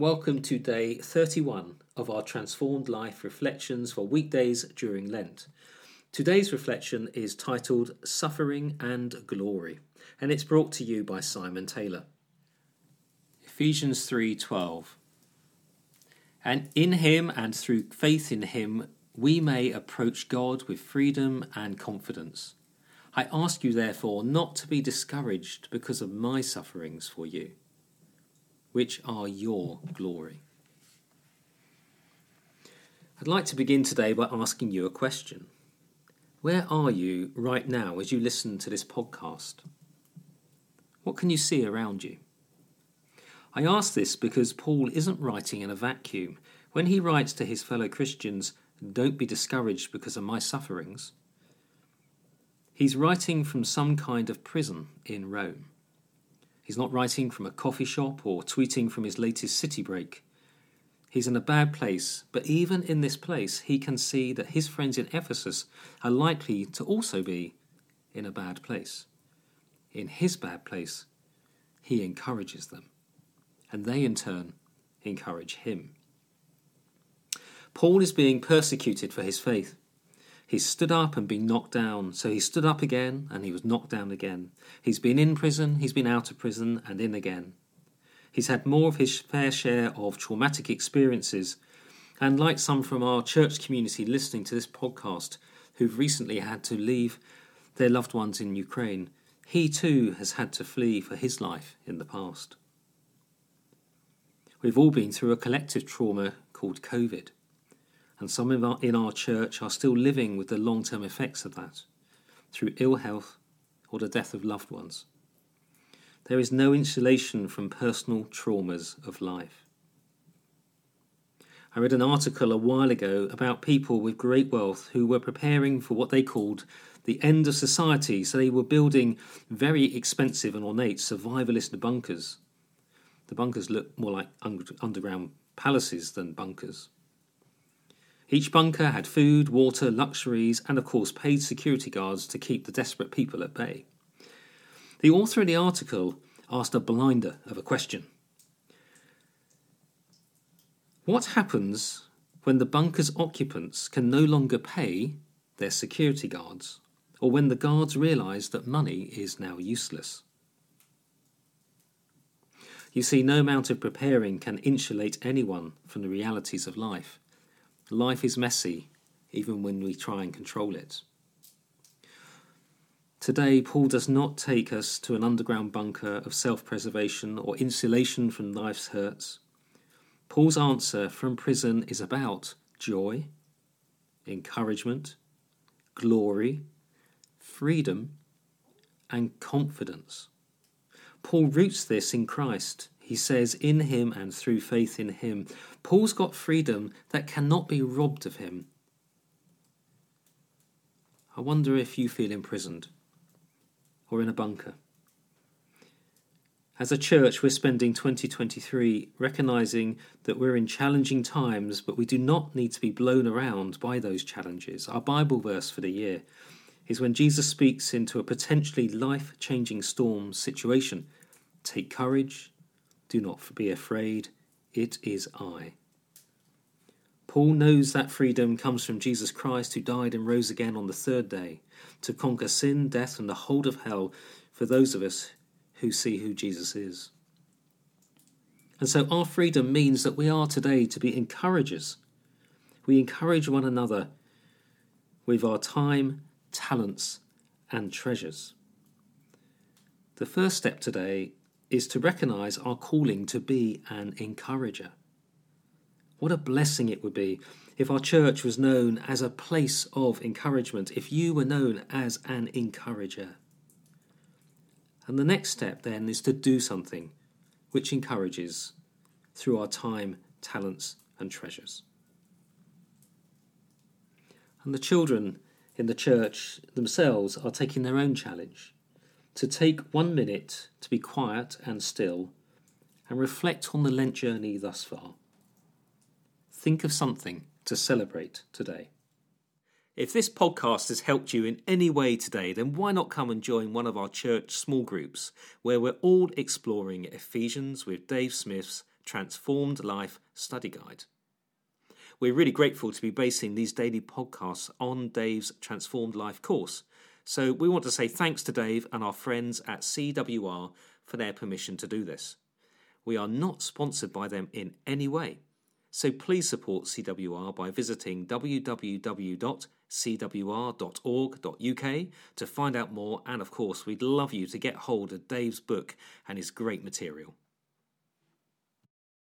Welcome to day 31 of our Transformed Life reflections for weekdays during Lent. Today's reflection is titled Suffering and Glory, and it's brought to you by Simon Taylor. Ephesians 3:12 And in him and through faith in him we may approach God with freedom and confidence. I ask you therefore not to be discouraged because of my sufferings for you which are your glory. I'd like to begin today by asking you a question. Where are you right now as you listen to this podcast? What can you see around you? I ask this because Paul isn't writing in a vacuum. When he writes to his fellow Christians, Don't be discouraged because of my sufferings, he's writing from some kind of prison in Rome. He's not writing from a coffee shop or tweeting from his latest city break. He's in a bad place, but even in this place, he can see that his friends in Ephesus are likely to also be in a bad place. In his bad place, he encourages them, and they in turn encourage him. Paul is being persecuted for his faith. He's stood up and been knocked down. So he stood up again and he was knocked down again. He's been in prison, he's been out of prison and in again. He's had more of his fair share of traumatic experiences. And like some from our church community listening to this podcast who've recently had to leave their loved ones in Ukraine, he too has had to flee for his life in the past. We've all been through a collective trauma called COVID and some in our, in our church are still living with the long term effects of that through ill health or the death of loved ones. There is no insulation from personal traumas of life. I read an article a while ago about people with great wealth who were preparing for what they called the end of society, so they were building very expensive and ornate survivalist bunkers. The bunkers look more like underground palaces than bunkers. Each bunker had food, water, luxuries, and of course paid security guards to keep the desperate people at bay. The author in the article asked a blinder of a question What happens when the bunker's occupants can no longer pay their security guards, or when the guards realise that money is now useless? You see, no amount of preparing can insulate anyone from the realities of life. Life is messy, even when we try and control it. Today, Paul does not take us to an underground bunker of self preservation or insulation from life's hurts. Paul's answer from prison is about joy, encouragement, glory, freedom, and confidence. Paul roots this in Christ he says, in him and through faith in him. Paul's got freedom that cannot be robbed of him. I wonder if you feel imprisoned or in a bunker. As a church, we're spending 2023 recognizing that we're in challenging times, but we do not need to be blown around by those challenges. Our Bible verse for the year is when Jesus speaks into a potentially life changing storm situation take courage, do not be afraid, it is I. Paul knows that freedom comes from Jesus Christ, who died and rose again on the third day to conquer sin, death, and the hold of hell for those of us who see who Jesus is. And so our freedom means that we are today to be encouragers. We encourage one another with our time, talents, and treasures. The first step today is to recognize our calling to be an encourager. What a blessing it would be if our church was known as a place of encouragement, if you were known as an encourager. And the next step then is to do something which encourages through our time, talents, and treasures. And the children in the church themselves are taking their own challenge to take one minute to be quiet and still and reflect on the Lent journey thus far. Think of something to celebrate today. If this podcast has helped you in any way today, then why not come and join one of our church small groups where we're all exploring Ephesians with Dave Smith's Transformed Life Study Guide. We're really grateful to be basing these daily podcasts on Dave's Transformed Life course. So we want to say thanks to Dave and our friends at CWR for their permission to do this. We are not sponsored by them in any way. So please support CWR by visiting www.cwr.org.uk to find out more. And of course, we'd love you to get hold of Dave's book and his great material.